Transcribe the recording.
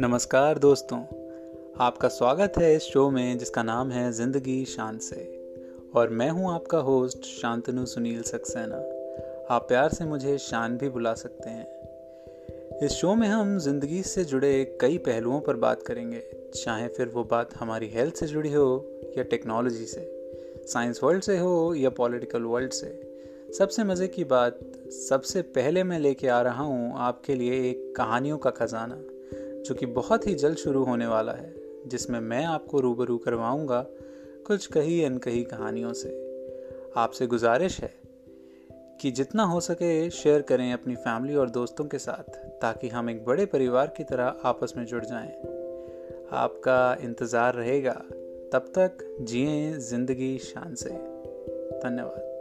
नमस्कार दोस्तों, आपका स्वागत है इस शो में जिसका नाम है ज़िंदगी शान से। और मैं हूँ आपका होस्ट शांतनु सुनील सक्सेना। आप प्यार से मुझे शान भी बुला सकते हैं। इस शो में हम ज़िंदगी से जुड़े कई पहलुओं पर बात करेंगे, चाहे फिर वो बात हमारी हेल्थ से जुड़ी हो या टेक्नोलॉजी से साइंस वर्ल्ड से हो या पॉलिटिकल वर्ल्ड से। सबसे मज़े की बात, सबसे पहले मैं लेके आ रहा हूँ आपके लिए एक कहानियों का खजाना। जो कि बहुत ही जल्द शुरू होने वाला है, जिसमें मैं आपको रूबरू करवाऊँगा कुछ कही अनकही कहानियों से। आपसे गुजारिश है कि जितना हो सके शेयर करें अपनी फैमिली और दोस्तों के साथ, ताकि हम एक बड़े परिवार की तरह आपस में जुड़ जाएँ। आपका इंतज़ार रहेगा। तब तक जिए ज़िंदगी शान से। धन्यवाद।